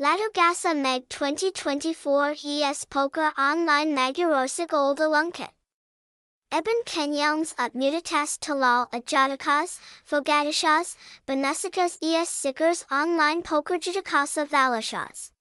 Latugasa Meg 2024 ES Poker Online Magurosik Oldalunket. Eben Kenyelms at Mutatas Talal Ajatakas, Fogadishas, Banesikas ES sikers Online Poker Jitakasa Valashas.